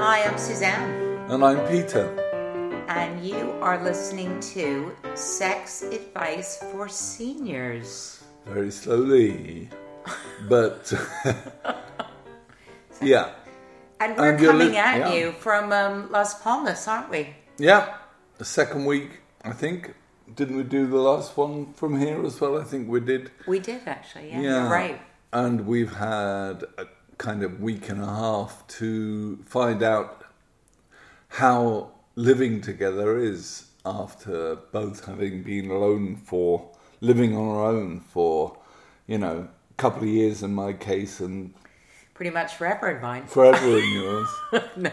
Hi, I'm Suzanne, And I'm Peter. and you are listening to Sex Advice for Seniors. Very slowly. But yeah. And we're And coming li- at yeah. you from um, Las Palmas, aren't we? Yeah. The second week, I think. Didn't we do the last one from here as well? I think we did. We did actually, yeah, you're right. And we've had a kind of week and a half to find out how living together is after both having been alone for living on our own for, you know, a couple of years in my case and Pretty much forever in mine. forever in yours. no.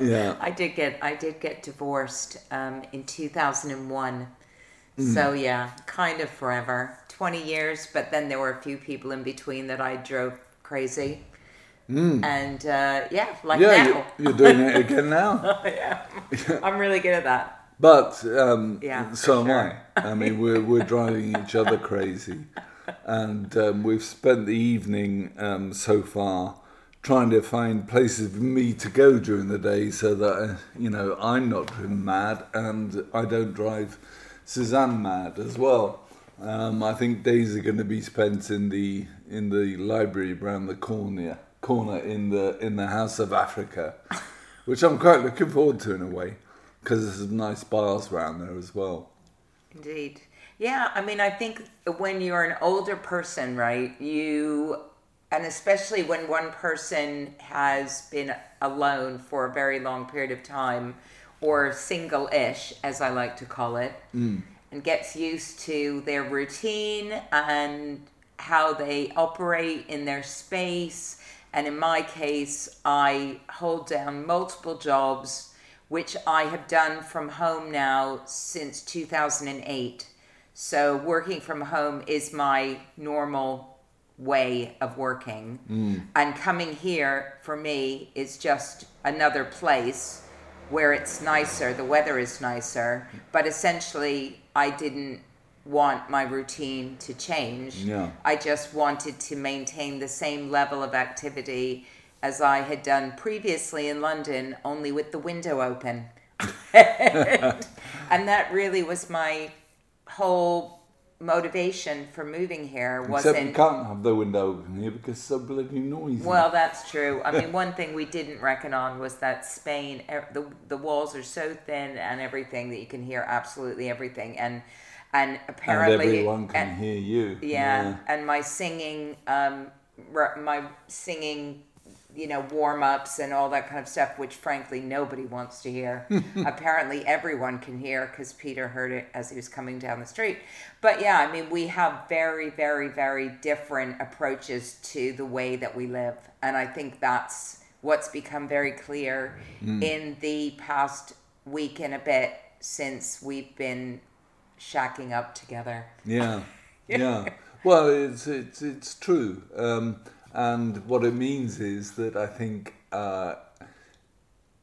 Yeah. I did get I did get divorced um, in 2001. Mm. So yeah, kind of forever. 20 years, but then there were a few people in between that I drove crazy. And uh, yeah, like Mm. Yeah, now. you're, doing it again now. yeah. I'm really good at that. But um, Yeah, so am I. I mean, we're we're driving each other crazy, and um, we've spent the evening um, so far trying to find places for me to go during the day, so that uh, you know I'm not driven mad and I don't drive Suzanne mad as well. Um, I think days are going to be spent in the in the library around the corner corner in the in the House of Africa, which I'm quite looking forward to in a way because there's some nice bars around there as well. Indeed. Yeah, I mean, I think when you're an older person, right, you, and especially when one person has been alone for a very long period of time, or single ish, as I like to call it, mm. and gets used to their routine and how they operate in their space. And in my case, I hold down multiple jobs, which I have done from home now since 2008. So working from home is my normal way of working. Mm. And coming here for me is just another place where it's nicer, the weather is nicer, mm. but essentially I didn't want my routine to change. Yeah. I just wanted to maintain the same level of activity as I had done previously in London, only with the window open. and, and that really was my whole motivation for moving here Except we wasn't can't have the window open here because it's so bloody noisy. well, that's true. I mean, one thing we didn't reckon on was that Spain, e- the the walls are so thin and everything that you can hear absolutely everything, and and apparently and everyone can and- hear you. yeah, and my singing, um, my singing, you know, warm ups and all that kind of stuff, which frankly nobody wants to hear. Apparently, everyone can hear because Peter heard it as he was coming down the street. But yeah, I mean, we have very, very, very different approaches to the way that we live, and I think that's what's become very clear in the past week and a bit since we've been shacking up together. Yeah, yeah. Well, it's it's it's true, um, and what it means is that I think uh,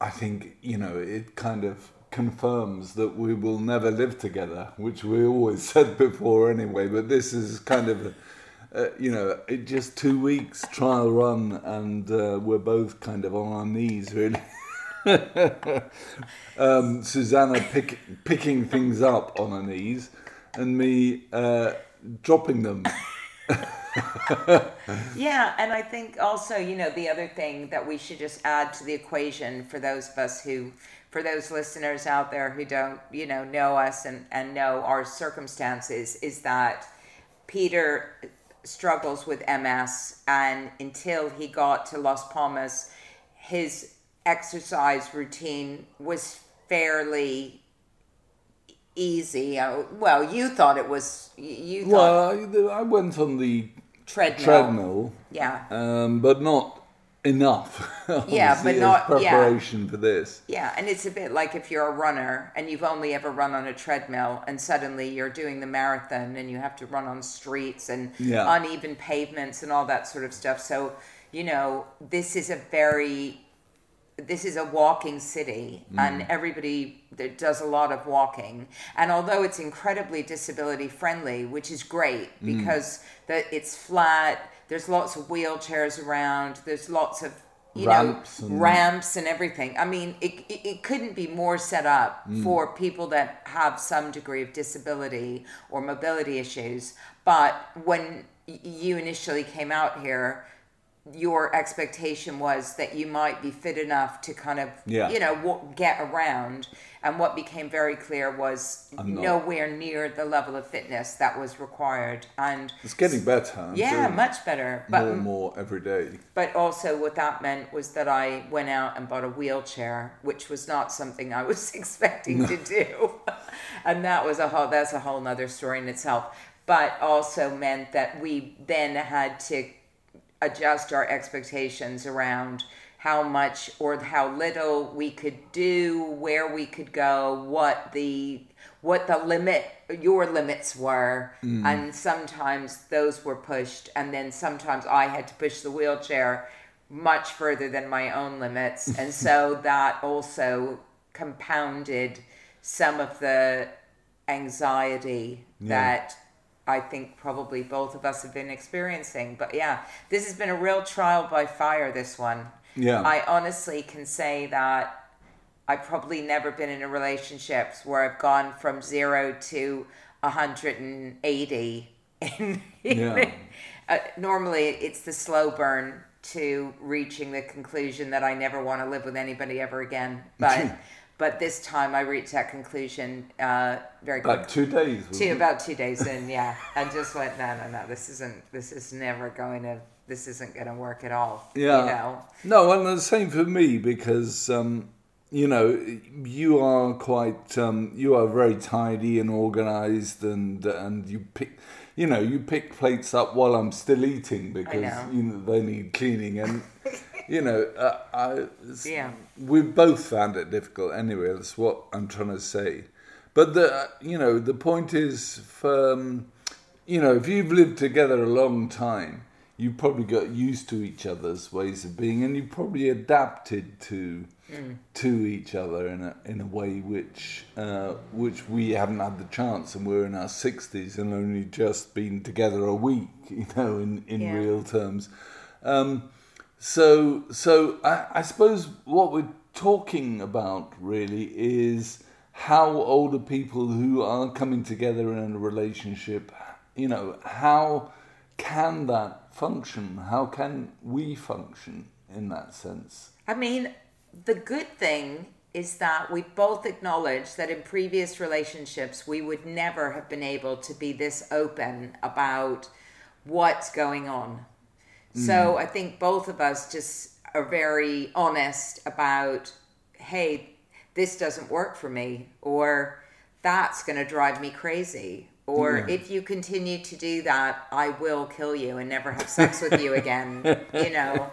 I think you know it kind of confirms that we will never live together, which we always said before anyway. But this is kind of. A, uh, you know, it just two weeks trial run, and uh, we're both kind of on our knees, really. um, Susanna pick, picking things up on her knees, and me uh, dropping them. Yeah, and I think also, you know, the other thing that we should just add to the equation for those of us who, for those listeners out there who don't, you know, know us and, and know our circumstances is that Peter struggles with MS, and until he got to Las Palmas, his exercise routine was fairly easy. Uh, Well, you thought it was, you thought Well, I, I went on the treadmill. treadmill, Yeah. um, but not enough. Yeah, but not- yeah. preparation for this. Yeah, and it's a bit like if you're a runner and you've only ever run on a treadmill and suddenly you're doing the marathon and you have to run on streets and Yeah. uneven pavements and all that sort of stuff. So, you know, this is a very this is a walking city and everybody that does a lot of walking and although it's incredibly disability friendly which is great because that it's flat there's lots of wheelchairs around there's lots of you Ramps know and- ramps and everything. I mean, it, it it couldn't be more set up Mm. for people that have some degree of disability or mobility issues. But when you initially came out here, your expectation was that you might be fit enough to kind of Yeah. you know get around. And what became very clear was nowhere near the level of fitness that was required. And It's getting better. I'm yeah, much better. But more and more every day. but also, what that meant was that I went out and bought a wheelchair, which was not something I was expecting to do, and that was a whole that's a whole nother story in itself. But also meant that we then had to adjust our expectations around how much or how little we could do, where we could go, what the what the limit your limits were. Mm. And sometimes those were pushed and then sometimes I had to push the wheelchair much further than my own limits. And so that also compounded some of the anxiety that I think probably both of us have been experiencing. But yeah, this has been a real trial by fire, this one. Yeah. I honestly can say that I've probably never been in a relationship where I've gone from zero to 180. In, Yeah. uh, normally, it's the slow burn to reaching the conclusion that I never want to live with anybody ever again. But but this time I reached that conclusion uh, very quickly. About two days. Two about two days in, yeah, and just went, no, no, no, this isn't, this is never going to, this isn't going to work at all. Yeah. you know, No, and the same for me because um, you know you are quite um, you are very tidy and organised and and you pick you know you pick plates up while I'm still eating because know. you know they need cleaning and you know uh, I Yeah. we both found it difficult anyway. That's what I'm trying to say. But the you know the point is for um, you know if you've lived together a long time, you probably got used to each other's ways of being, and you probably adapted to to each other in a in a way which uh, which we haven't had the chance, and we're in our sixties and only just been together a week, you know, in in Yeah. real terms. Um, so, so I, I suppose what we're talking about really is how older people who are coming together in a relationship, you know, how can that function? How can we function in that sense? I mean, the good thing is that we both acknowledge that in previous relationships we would never have been able to be this open about what's going on. So I think both of us just are very honest about, hey, this doesn't work for me, or that's going to drive me crazy, or Yeah. if you continue to do that, I will kill you and never have sex with you again. You know.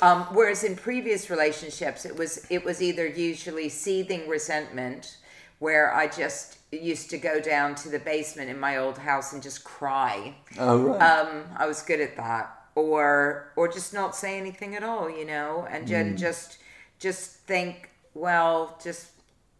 Um, whereas in previous relationships, it was it was either usually seething resentment, where I just used to go down to the basement in my old house and just cry. Oh, right. Um, I was good at that, or or just not say anything at all, you know, and then mm. just just think, well, just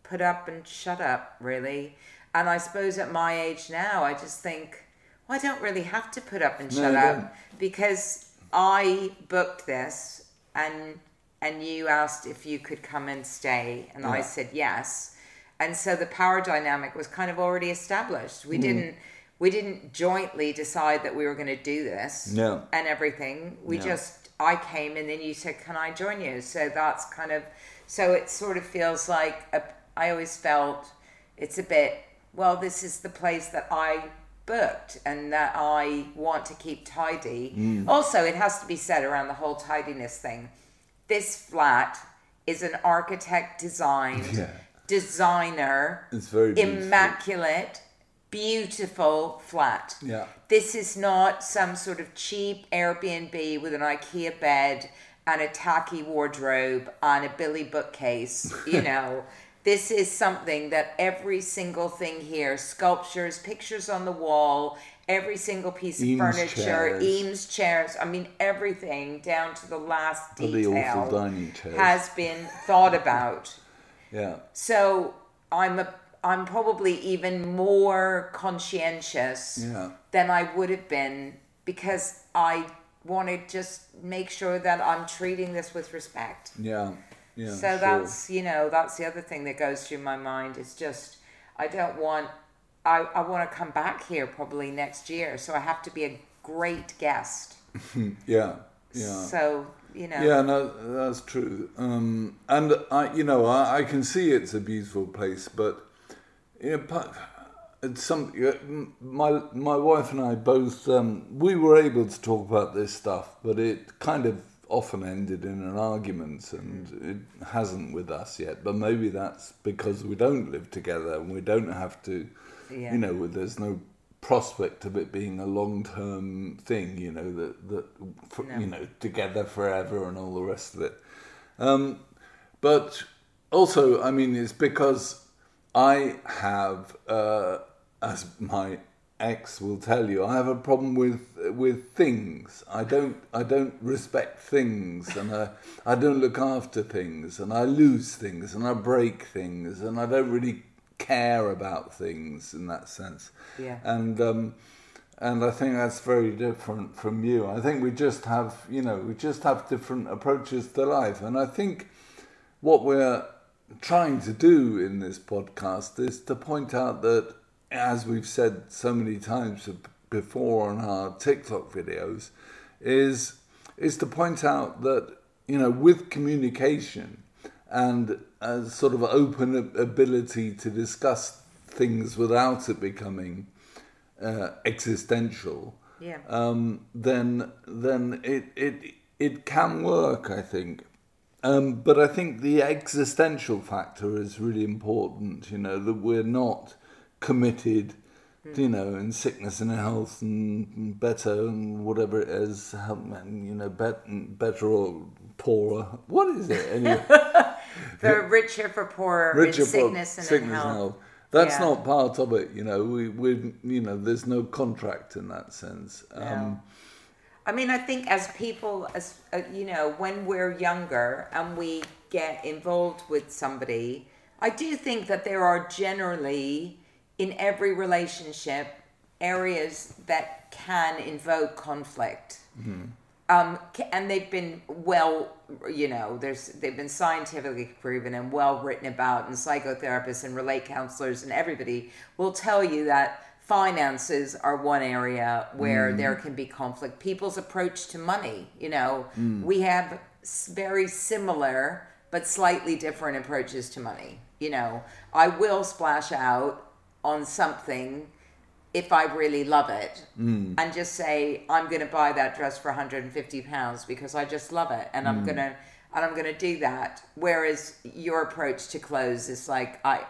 put up and shut up, really. And I suppose at my age now, I just think, well, I don't really have to put up and shut up don't. because I booked this and and you asked if you could come and stay, and I said yes. And so the power dynamic was kind of already established. We mm. didn't we didn't jointly decide that we were going to do this No. and everything. We No. just I came and then you said, "Can I join you?" So that's kind of so it sort of feels like a, I always felt it's a bit well. This is the place that I booked and that I want to keep tidy. Mm. Also, it has to be said around the whole tidiness thing. This flat is an architect designed Yeah. designer It's very immaculate, beautiful flat. Yeah. This is not some sort of cheap Airbnb with an IKEA bed and a tacky wardrobe and a Billy bookcase. You know, this is something that every single thing here sculptures, pictures on the wall, every single piece of Eames furniture, chairs. Eames chairs. I mean, everything down to the last detail dining has been thought about. Yeah. So I'm a I'm probably even more conscientious Yeah. than I would have been because I want to just make sure that I'm treating this with respect. Yeah. Yeah. so sure. that's you know that's the other thing that goes through my mind. It's just I don't want I I want to come back here probably next year, so I have to be a great guest. yeah. Yeah. So you know. Yeah, no, that's true. Um, and I, you know, I, I can see it's a beautiful place, but know, but it's some. My my wife and I both um, we were able to talk about this stuff, but it kind of often ended in an argument, and it hasn't with us yet. But maybe that's because we don't live together and we don't have to. Yeah. You know, there's no prospect of it being a long term thing. You know that that for, No. you know together forever and all the rest of it. Um, but also, I mean, it's because I have, uh, as my ex will tell you, I have a problem with with things. I don't I don't respect things, and I I don't look after things, and I lose things, and I break things, and I don't really care about things in that sense. Yeah. And um, and I think that's very different from you. I think we just have, you know, we just have different approaches to life, and I think what we're trying to do in this podcast is to point out that, as we've said so many times before on our TikTok videos, is is to point out that you know with communication and a sort of open ability to discuss things without it becoming uh, existential Yeah. um, then then it it it can work. I think, um, but I think the existential factor is really important. You know that we're not committed. You know, in sickness and health, and better, and whatever it is, and you know, bet, better or poorer. What is it? Anyway, The richer for poorer, richer in for sickness and sickness health. and health. That's Yeah. not part of it. You know, we we you know, there's no contract in that sense. Um, I mean, I think as people, as uh, you know, when we're younger and we get involved with somebody, I do think that there are generally in every relationship areas that can invoke conflict. Um, and they've been well, you know, there's they've been scientifically proven and well written about, and psychotherapists and relate counselors and everybody will tell you that finances are one area where mm. there can be conflict. People's approach to money, you know, mm. we have very similar but slightly different approaches to money. You know, I will splash out on something if I really love it mm. and just say I'm going to buy that dress for 150 pounds because I just love it and I'm going to and I'm going to do that. Whereas your approach to clothes is like I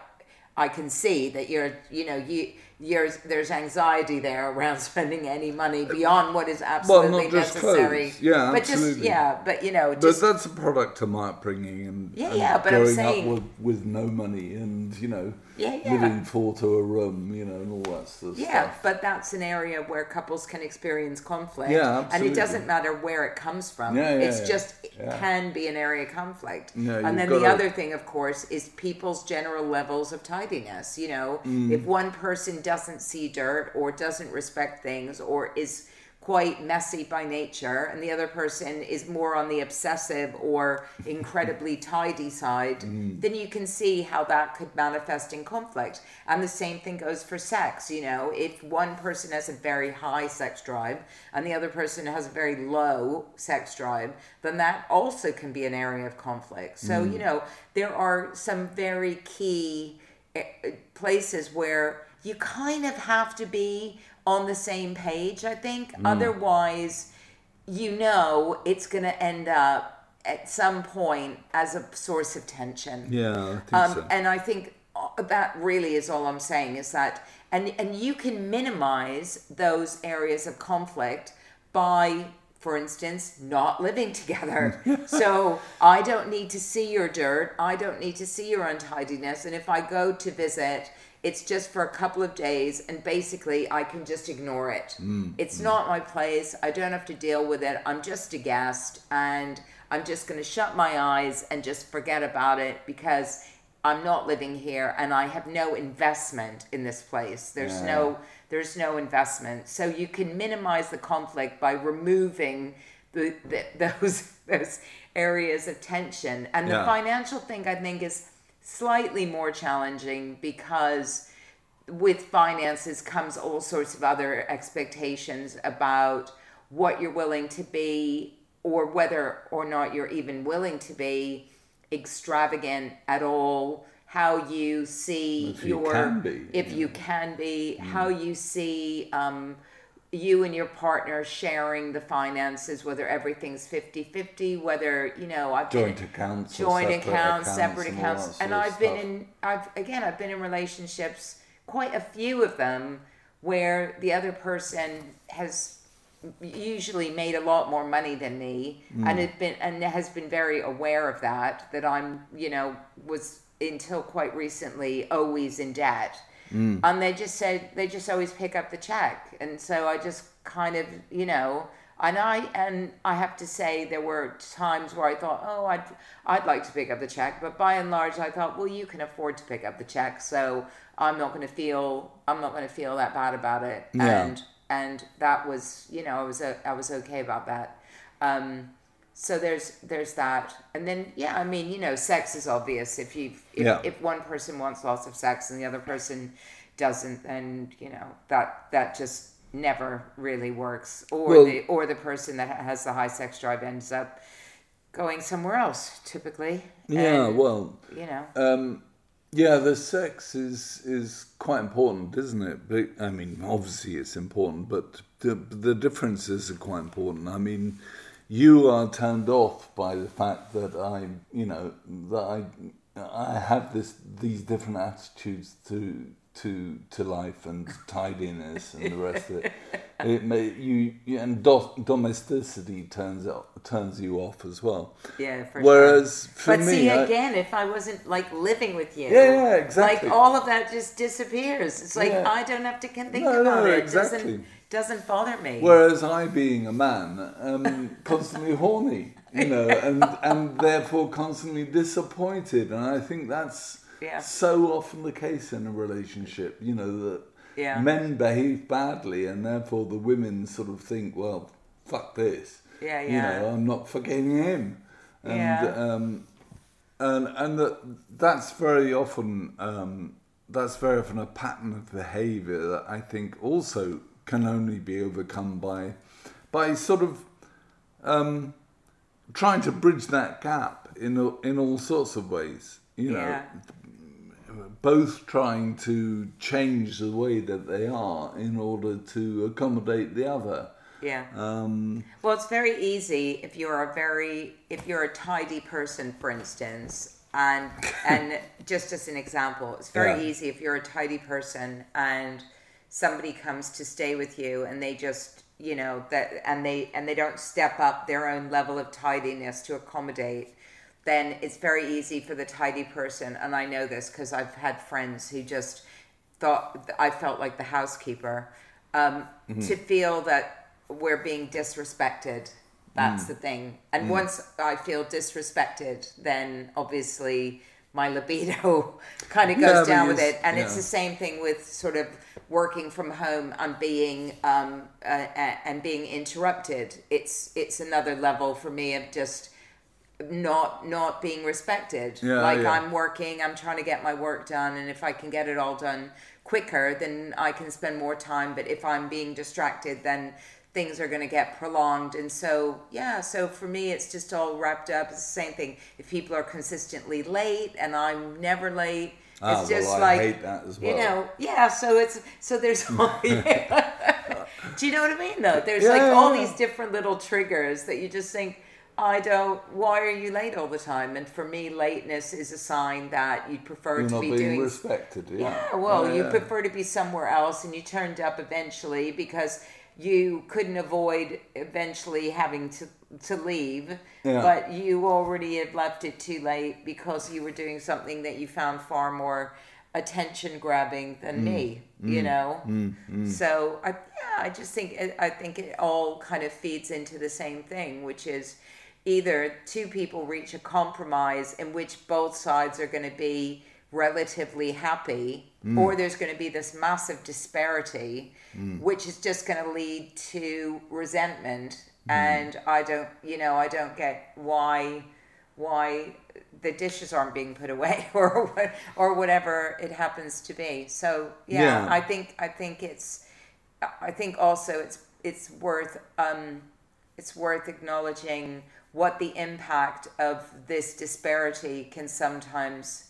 I can see that you're you know you you're there's anxiety there around spending any money beyond what is absolutely just necessary clothes. Yeah, but just yeah but you know But that's a product of my upbringing and, Yeah, and yeah, but I'm growing saying- up with, with no money and you know Yeah, yeah. living four to a room, you know, and all that sort of Yeah, stuff. but that's an area where couples can experience conflict. Yeah, absolutely. And it doesn't matter where it comes from. Yeah, yeah, it's yeah. just it can be an area of conflict. Yeah, and then the gotta- other thing, of course, is people's general levels of tidiness. You know, Mm. if one person doesn't see dirt or doesn't respect things or is quite messy by nature and the other person is more on the obsessive or incredibly tidy side Mm. then you can see how that could manifest in conflict. And the same thing goes for sex you know. If one person has a very high sex drive and the other person has a very low sex drive then that also can be an area of conflict. So you know there are some very key eh, places where you kind of have to be on the same page i think otherwise you know it's going to end up at some point as a source of tension Yeah, I think um, so. and I think uh, that really is all I'm saying is that, and and you can minimize those areas of conflict by, for instance, not living together. so I don't need to see your dirt. I don't need to see your untidiness. And if I go to visit, it's just for a couple of days, and basically I can just ignore it. Mm. It's mm. not my place. I don't have to deal with it. I'm just a guest, and I'm just going to shut my eyes and just forget about it because I'm not living here and I have no investment in this place. There's Yeah. no there's no investment. So you can minimize the conflict by removing the, the those those areas of tension. And the financial thing, I think, is slightly more challenging because with finances comes all sorts of other expectations about what you're willing to be or whether or not you're even willing to be extravagant at all how you see If you your can be, if yeah. you can be how you see um, you and your partner sharing the finances whether everything's 50-50 whether you know i've been Joint accounts, joint separate accounts, separate and accounts, that and I've been in. I've again, I've been in relationships, quite a few of them, where the other person has usually made a lot more money than me, Hmm. and it been and has been very aware of that. That I'm, you know, was until quite recently always in debt. Hmm. And they just said they just always pick up the check, and so I just kind of, you know, and I and I have to say there were times where I thought, oh, I'd I'd like to pick up the check, but by and large, I thought, well, you can afford to pick up the check, so I'm not going to feel I'm not going to feel that bad about it, Yeah. and and that was, you know, I was o- I was okay about that. Um, so there's there's that, and then yeah, I mean, you know, sex is obvious. If you if, Yeah. if one person wants lots of sex and the other person doesn't, then you know that that just never really works. Or Well- the or the person that has the high sex drive ends up going somewhere else, typically. Yeah, And, well, you know, um, yeah, the sex is is quite important, isn't it? But I mean, obviously it's important, but the the differences are quite important. I mean, you are turned off by the fact that I, you know, that I I have this these different attitudes to to to life and tidiness and the rest of it. It may you you- and do, domesticity turns turns you off as well. yeah. For Whereas sure. for but me, see I- again, if I wasn't like living with you, Yeah, yeah, exactly. Like all of that just disappears. It's like Yeah. I don't have to can think No, about no, it. exactly. Doesn't doesn't bother me. Whereas I, being a man, am constantly horny, you know, and and therefore constantly disappointed, and I think that's Yeah. so often the case in a relationship, you know, that Yeah. men behave badly, and therefore the women sort of think, well, fuck this, Yeah, you know, I'm not forgetting him, and Yeah. um, and and that that's very often um, that's very often a pattern of behaviour that I think also can only be overcome by by sort of um, trying to bridge that gap in in all sorts of ways. You know, yeah. both trying to change the way that they are in order to accommodate the other. Yeah. Um, Well, it's very easy if you're a very if you're a tidy person, for instance, and and just as an example, it's very Yeah. easy if you're a tidy person and somebody comes to stay with you and they just you know that and they and they don't step up their own level of tidiness to accommodate then it's very easy for the tidy person and i know this because i've had friends who just thought i felt like the housekeeper um, mm-hmm. to feel that we're being disrespected. That's mm. the thing. And mm. once i feel disrespected then obviously my libido kind of goes down with it. And it's the same thing with sort of working from home. And being um, uh, and being interrupted. It's it's another level for me of just not not being respected. Yeah, like yeah. i'm working i'm trying to get my work done and if i can get it all done quicker then i can spend more time. But if i'm being distracted then things are going to get prolonged and so yeah so for me it's just all wrapped up it's the same thing if people are consistently late and i'm never late Ah, it's well, just I like hate that as you know yeah so it's so there's all yeah. do you know what i mean though there's like all yeah. these different little triggers that you just think i don't why are you late all the time and for me lateness is a sign that you'd prefer You're to be doing respected. Yeah. yeah, well, Yeah, you yeah. prefer to be somewhere else, and you turned up eventually because you couldn't avoid eventually having to to leave, Yeah. but you already had left it too late because you were doing something that you found far more attention grabbing Mm. than me. You mm. know, mm. Mm. so I yeah, I just think it, I think it all kind of feeds into the same thing, which is either two people reach a compromise in which both sides are going to be relatively happy, mm. or there's going to be this massive disparity, mm. which is just going to lead to resentment mm. and I don't, you know, I don't get why why the dishes aren't being put away or or whatever it happens to be. So yeah, Yeah. I think I think it's I think also it's it's worth um, it's worth acknowledging what the impact of this disparity can sometimes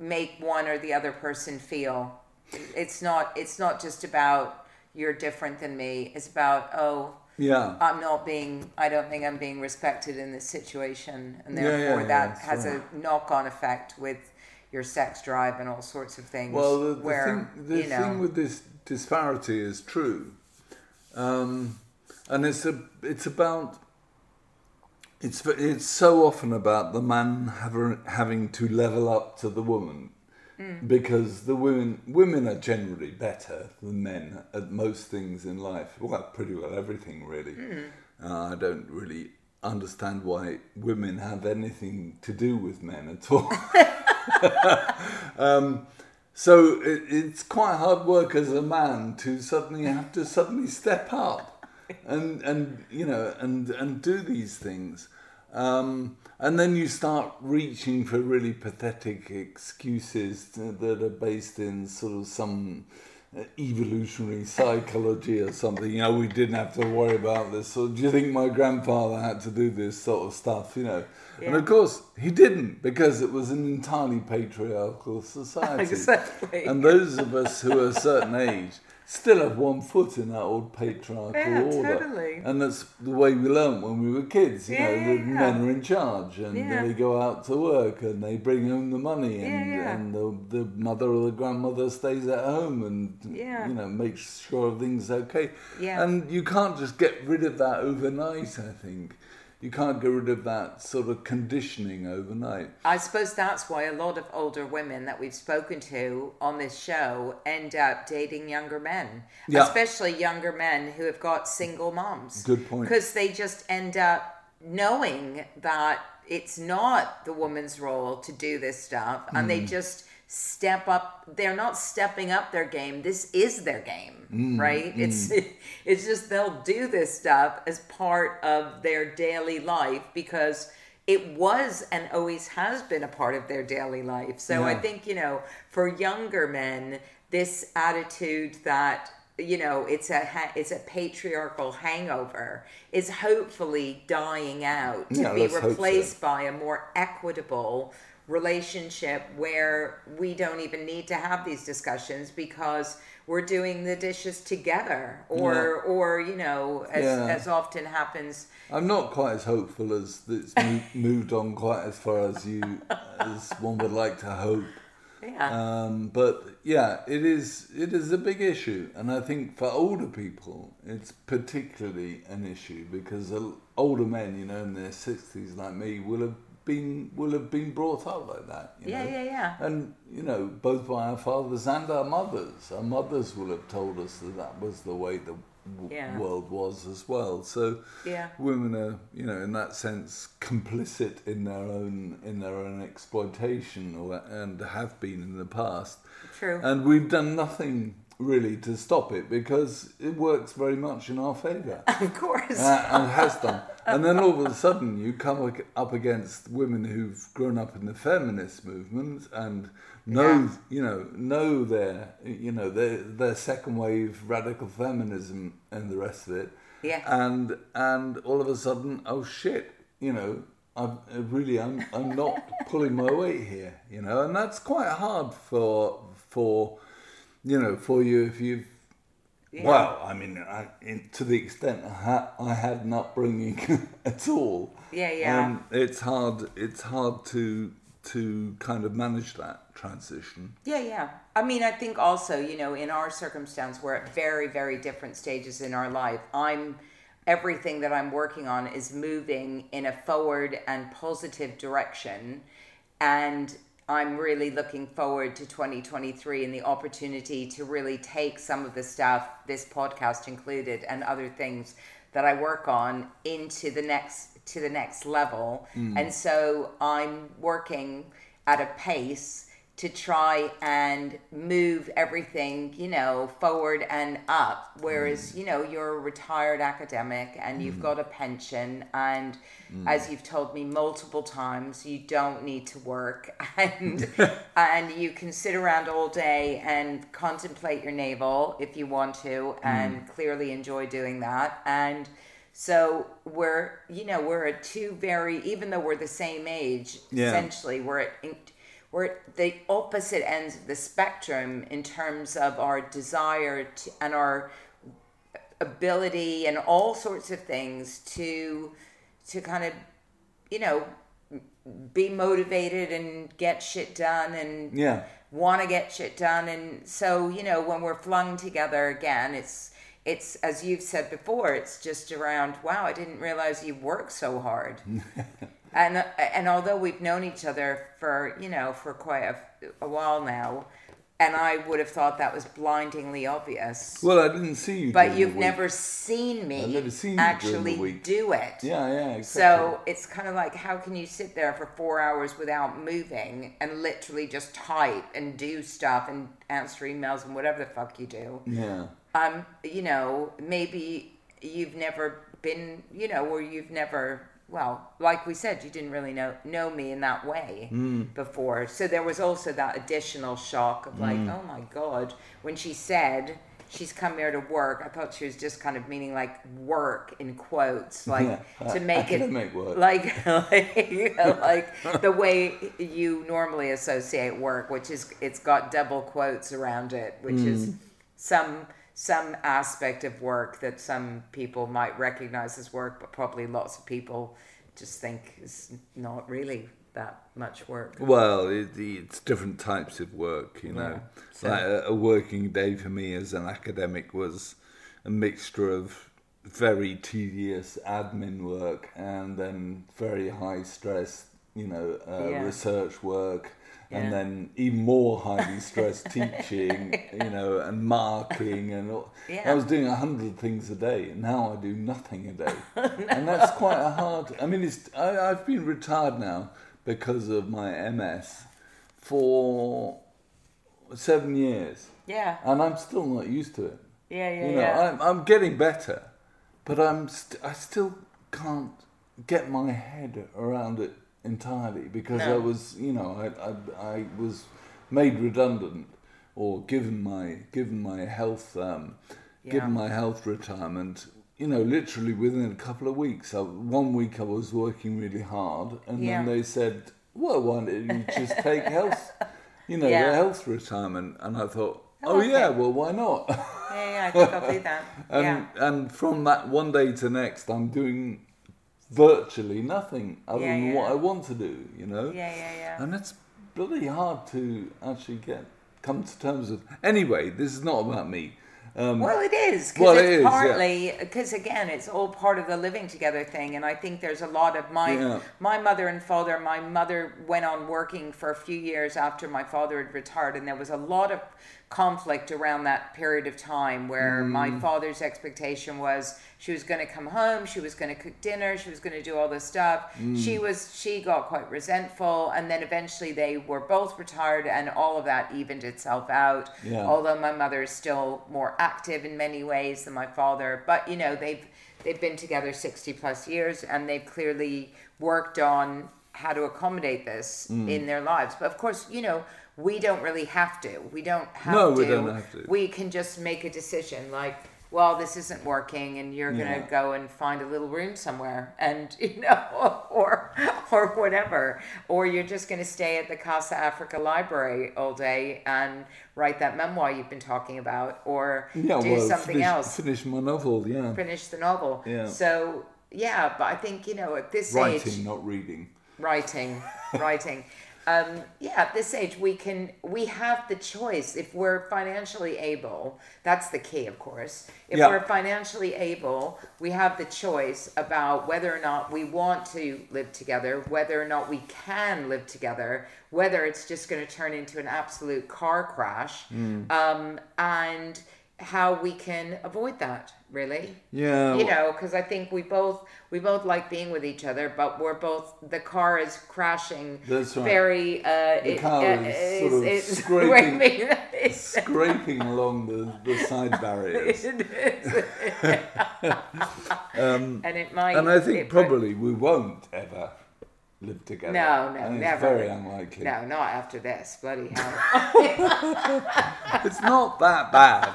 make one or the other person feel. It's not it's not just about you're different than me. It's about oh Yeah. I'm not being I don't think I'm being respected in this situation and Yeah, yeah, therefore yeah, that has right. a knock on effect with your sex drive and all sorts of things. Well, the, the where thing, the you know thing with this disparity is true, um, and it's a, it's about, it's it's so often about the man having having to level up to the woman, because the women women are generally better than men at most things in life. Well, pretty well everything really. Uh, I don't really understand why women have anything to do with men at all. Um, so it, it's quite hard work as a man to suddenly have to suddenly step up and and you know and and do these things. Um, and then you start reaching for really pathetic excuses that are based in sort of some uh, evolutionary psychology or something. You know, we didn't have to worry about this. So do you think my grandfather had to do this sort of stuff? You know, and of course he didn't because it was an entirely patriarchal society. Exactly. And those of us who are a certain age still have one foot in that old patriarchal Yeah, order. totally. And that's the way we learnt when we were kids. You Yeah, know, the yeah. men are in charge and they go out to work and they bring home the money and, and the, the mother or the grandmother stays at home and you know makes sure everything's okay. Yeah. And you can't just get rid of that overnight, I think. You can't get rid of that sort of conditioning overnight. I suppose that's why a lot of older women that we've spoken to on this show end up dating younger men, Yeah. especially younger men who have got single moms. Good point. Because they just end up knowing that it's not the woman's role to do this stuff, and Mm. they just step up. They're not stepping up their game. This is their game, Mm, right? It's it's just they'll do this stuff as part of their daily life because it was and always has been a part of their daily life. So I think, you know, for younger men, this attitude that you know it's a ha- it's a patriarchal hangover is hopefully dying out to Yeah, be let's so. replaced by a more equitable relationship where we don't even need to have these discussions because we're doing the dishes together or Yeah. or you know as, Yeah. as often happens I'm not quite as hopeful as it's moved on quite as far as you as one would like to hope. yeah Um, but yeah, it is it is a big issue, and I think for older people, it's particularly an issue because older men, you know, in their sixties like me, will have been will have been brought up like that. You Yeah, know? yeah, yeah. And you know, both by our fathers and our mothers. Our mothers will have told us that that was the way the w- Yeah. world was as well. So Yeah. women are, you know, in that sense, complicit in their own in their own exploitation, or and have been in the past. True. And we've done nothing really to stop it because it works very much in our favour. of course Uh, and has done. And then all of a sudden, you come up against women who've grown up in the feminist movement and know, Yeah. you know, know their, you know, their their second wave radical feminism and the rest of it. Yeah. And and all of a sudden, oh shit, you know. I'm really, I'm, I'm not pulling my weight here, you know, and that's quite hard for, for, you know, for you if you've Yeah. well, I mean, I, in, to the extent I, ha- I had an upbringing at all, Yeah, yeah. um, it's hard. It's hard to to kind of manage that transition. Yeah, yeah. I mean, I think also, you know, in our circumstance, we're at very, very different stages in our life. I'm, everything that I'm working on is moving in a forward and positive direction. And I'm really looking forward to 2023 and the opportunity to really take some of the stuff, this podcast included, and other things that I work on into the next to the next level. Mm. And so I'm working at a pace to try and move everything, you know, forward and up. Whereas, mm. you know, you're a retired academic and you've mm. got a pension, and mm. as you've told me multiple times, you don't need to work, and and you can sit around all day and contemplate your navel if you want to, and clearly enjoy doing that, and. So we're, you know, we're at two very, even though we're the same age, Yeah. essentially, we're at, we're at the opposite ends of the spectrum in terms of our desire to, and our ability and all sorts of things to, to kind of, you know, be motivated and get shit done and Yeah. want to get shit done and so you know when we're flung together again it's it's as you've said before it's just around wow i didn't realize you work so hard and and although we've known each other for you know for quite a, a while now and i would have thought that was blindingly obvious Well, I didn't see you. but you've never seen me I've never seen you during the actually week. do it Yeah, yeah. Exactly. so it's kind of like, how can you sit there for four hours without moving and literally just type and do stuff and answer emails and whatever the fuck you do? Yeah. Um, you know, maybe you've never been, you know, or you've never, well, like we said, you didn't really know know me in that way before. So there was also that additional shock of like, oh my god, when she said. She's come here to work. I thought she was just kind of meaning like work in quotes, like Yeah, to make it academic work. like like, like the way you normally associate work, which is it's got double quotes around it, which Mm. is some some aspect of work that some people might recognize as work, but probably lots of people just think is not really that much work. Well, it, it's different types of work, you know. Yeah, so- Like a, a working day for me as an academic was a mixture of very tedious admin work and then very high stress, you know, uh, Yeah. research work. And then even more highly stressed teaching, you know, and marking and all. Yeah. I was doing a hundred things a day. and Now I do nothing a day, and that's quite a hard. I mean, it's I, I've been retired now because of my MS for seven years, Yeah, and I'm still not used to it. yeah, yeah, You know, yeah. I'm I'm getting better, but I'm st- I still can't get my head around it entirely because No. I was, you know, I, I I was made redundant or given my given my health um, Yeah. given my health retirement. You know, literally within a couple of weeks. I, one week I was working really hard, and Yeah. then they said, "Well, why don't you just take health, you know, Yeah. health retirement?" And I thought, "Oh, okay. yeah, well, why not?" yeah, yeah, I think I'll do that. and and from that one day to next, I'm doing virtually nothing other Yeah, than yeah. what I want to do. You know, yeah, yeah, yeah. and it's bloody hard to actually get come to terms with. Anyway, this is not about me. Um, Well, it is because Well, it it's partly because again, it's all part of the living together thing, and I think there's a lot of my Yeah. my mother and father. My mother went on working for a few years after my father had retired, and there was a lot of conflict around that period of time where my Mm. father's expectation was she was going to come home, she was going to cook dinner, she was going to do all this stuff. Mm. She was she got quite resentful, and then eventually they were both retired, and all of that evened itself out Yeah. although my mother is still more active in many ways than my father but you know they've they've been together 60 plus years and they've clearly worked on how to accommodate this Mm. in their lives but of course you know we don't really have to we don't have No, to we don't have to. we can just make a decision like well this isn't working and you're Yeah. going to go and find a little room somewhere and you know or or whatever or you're just going to stay at the casa africa library all day and write that memoir you've been talking about or yeah, do well, something finish, else Finish my novel. Yeah, finish the novel Yeah. so yeah but i think you know at this writing, age not reading. writing writing um, yeah at this age we can we have the choice. If we're financially able that's the key of course. If Yeah. we're financially able we have the choice about whether or not we want to live together whether or not we can live together whether it's just going to turn into an absolute car crash. Um, and how we can avoid that really. Yeah. You know, because I think we both we both like being with each other, but we're both the car is crashing. That's right. Very. Uh, The it- car uh, is sort of it's scraping- scraping. Along the, the side barriers. it is. and it might. Um, And I think it probably we won't ever live together. No, no, never. very unlikely. No, not after this. Bloody hell. It's not that bad.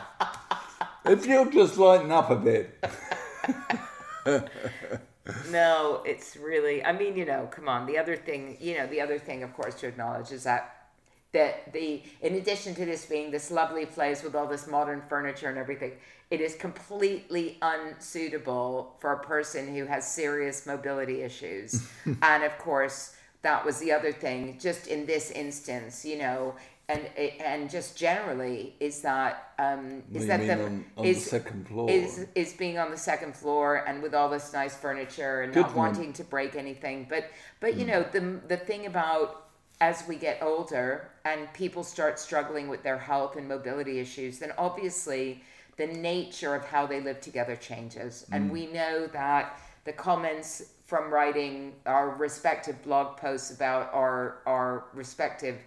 If you'll just lighten up a bit. No, it's really. I mean, you know, come on. The other thing, you know, the other thing, of course, to acknowledge is that that the in addition to this being this lovely place with all this modern furniture and everything, it is completely unsuitable for a person who has serious mobility issues. and of course, that was the other thing. Just in this instance, you know. And and just generally is that um, is that the on, on is the second floor? is is being on the second floor and with all this nice furniture and Good not wanting to break anything. But but you know the the thing about as we get older and people start struggling with their health and mobility issues, then obviously the nature of how they live together changes, Hmm. and we know that the comments from writing our respective blog posts about our our respective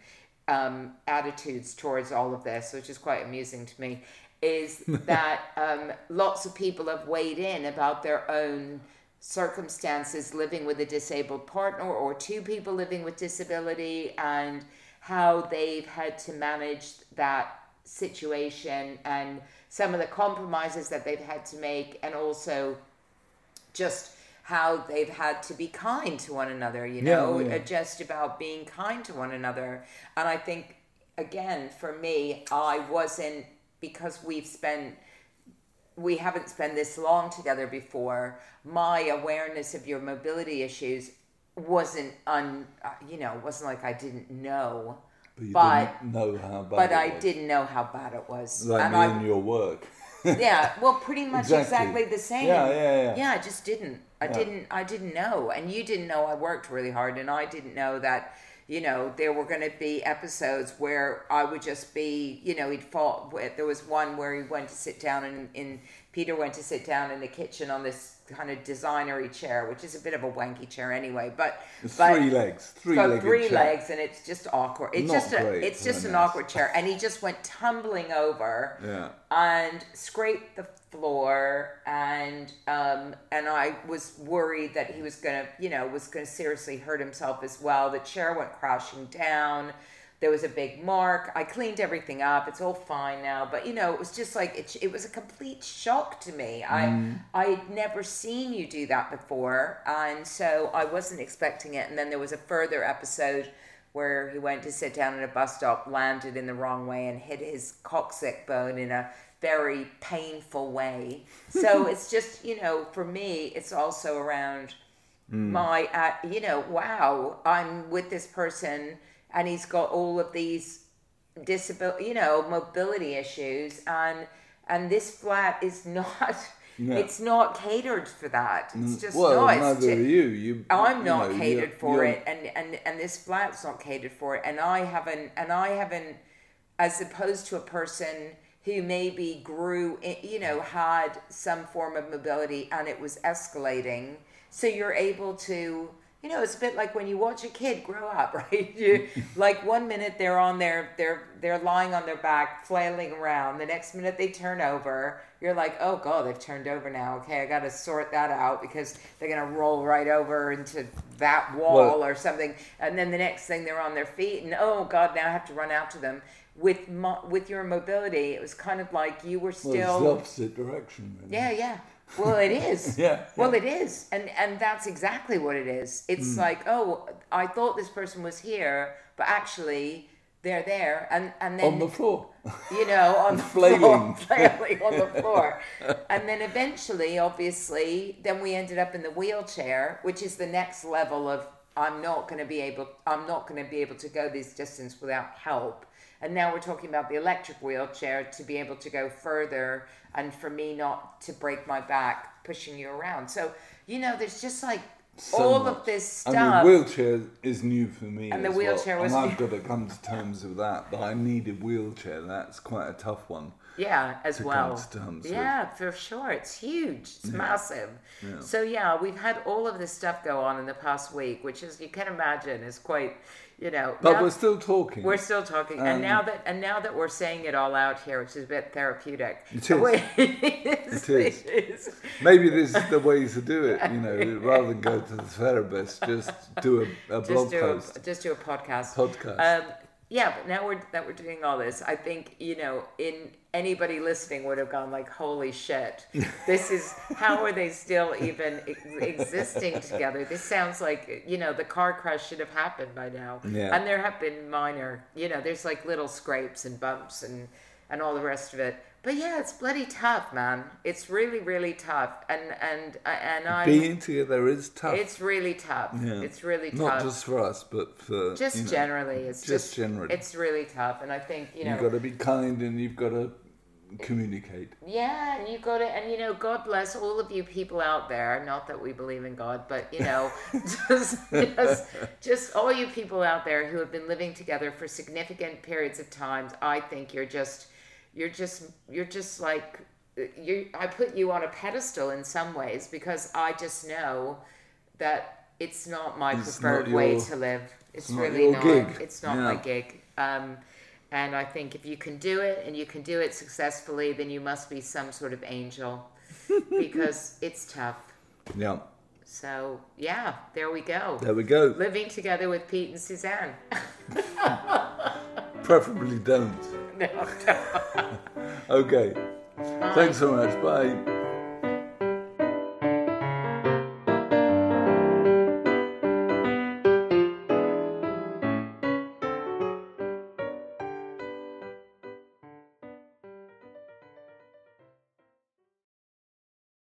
um, attitudes towards all of this, which is quite amusing to me, is that um, lots of people have weighed in about their own circumstances living with a disabled partner or two people living with disability and how they've had to manage that situation and some of the compromises that they've had to make and also just how they've had to be kind to one another, you know, yeah. uh, just about being kind to one another. And I think, again, for me, I wasn't, because we've spent, we haven't spent this long together before, my awareness of your mobility issues wasn't un, uh, you know, wasn't like I didn't know, but you but- didn't know how bad but I was. didn't know how bad it was. Like and me I, and your work. yeah, well, pretty much Exactly. exactly, the same. Yeah, yeah, yeah. Yeah, I just didn't. I Yeah. didn't. I didn't know, and you didn't know I worked really hard, and I didn't know that. You know, there were going to be episodes where I would just be, you know, he'd fall. There was one where he went to sit down and in Peter went to sit down in the kitchen on this kind of designery chair, which is a bit of a wanky chair anyway. But but three legs. Three legged three chair. legs, and it's just awkward. It's Not just a, it's just an awkward chair, and he just went tumbling over Yeah. and scraped the floor and um and I was worried that he was gonna you know was gonna seriously hurt himself as well. The chair went crashing down. There was a big mark. I cleaned everything up. It's all fine now. But you know, it was just like it, it was a complete shock to me. I I'd never seen you do that before, and so I wasn't expecting it. And then there was a further episode where he went to sit down at a bus stop, landed in the wrong way, and hit his coccyx bone in a very painful way. So it's just, you know, for me, it's also around my, uh, you know, wow, I'm with this person and he's got all of these disability, you know, mobility issues, and and this flat is not. No. It's not catered for that. It's just well, not. Neither are you. You. I'm you not know, catered you're- for you're- it, and, and and this flat's not catered for it, and I haven't, and I haven't, as opposed to a person who maybe grew, you know, had some form of mobility, and it was escalating. So you're able to, you know, it's a bit like when you watch a kid grow up, right? You, like one minute they're on their, they're they're lying on their back, flailing around. The next minute they turn over. You're like, oh god, they've turned over now. Okay, I got to sort that out because they're gonna roll right over into that wall Well- or something. And then the next thing they're on their feet, and oh god, now I have to run after them. With mo- with your mobility, it was kind of like you were Well, it's still. the opposite direction. Really. Yeah, yeah. Well, it is. Yeah, Well, it is, and and that's exactly what it is. It's hmm. like, oh, I thought this person was here, but actually they're there, and and then On the floor. you know, on the Flailing. floor, flailing on the floor. And then eventually, obviously, then we ended up in the wheelchair, which is the next level of I'm not going to be able, I'm not going to be able to go this distance without help. And now we're talking about the electric wheelchair to be able to go further, and for me not to break my back pushing you around. So you know, there's just like So all much. of this stuff. And the wheelchair is new for me. And the wheelchair well. was and I've got to come to terms with that. That I need a wheelchair. That's quite a tough one. yeah, as to well. come to terms with. yeah, for sure. It's huge. It's massive. So yeah, we've had all of this stuff go on in the past week, which is you can imagine is quite, you know. But now- we're still talking. we're still talking, and Um, now that and now that we're saying it all out here, which is a bit therapeutic. It is. way it is. It is. It is. Maybe this is the way to do it. You know, rather than go to the therapist, just do a, a blog Just do post, a, just do a podcast. podcast. Um, yeah, but now we're that we're doing all this, I think you know, in anybody listening would have gone like, "Holy shit! This is how are they still even existing together?" This sounds like you know the car crash should have happened by now, Yeah. and there have been minor, you know, there's like little scrapes and bumps and and all the rest of it. But yeah, it's bloody tough, man. It's really, really tough, and and uh, and I. Being together is tough. It's really tough. Yeah. It's really Not tough just for us, but for just you know, generally it's just just, generally. it's really tough and i think you know You've got to be kind and you've got to communicate. yeah and you got to and you know god bless all of you people out there not that we believe in god but you know just just just all you people out there who have been living together for significant periods of time. i think you're just you're just you're just like you i put you on a pedestal in some ways because i just know that it's not my It's preferred not way to live it's, not really your not gig. it's not Yeah. my gig um, and I think if you can do it and you can do it successfully, then you must be some sort of angel because it's tough. Yeah, So, yeah, there we go. there we go. Living together with Pete and Suzanne. Preferably don't. no, Okay. Thanks so much. Bye.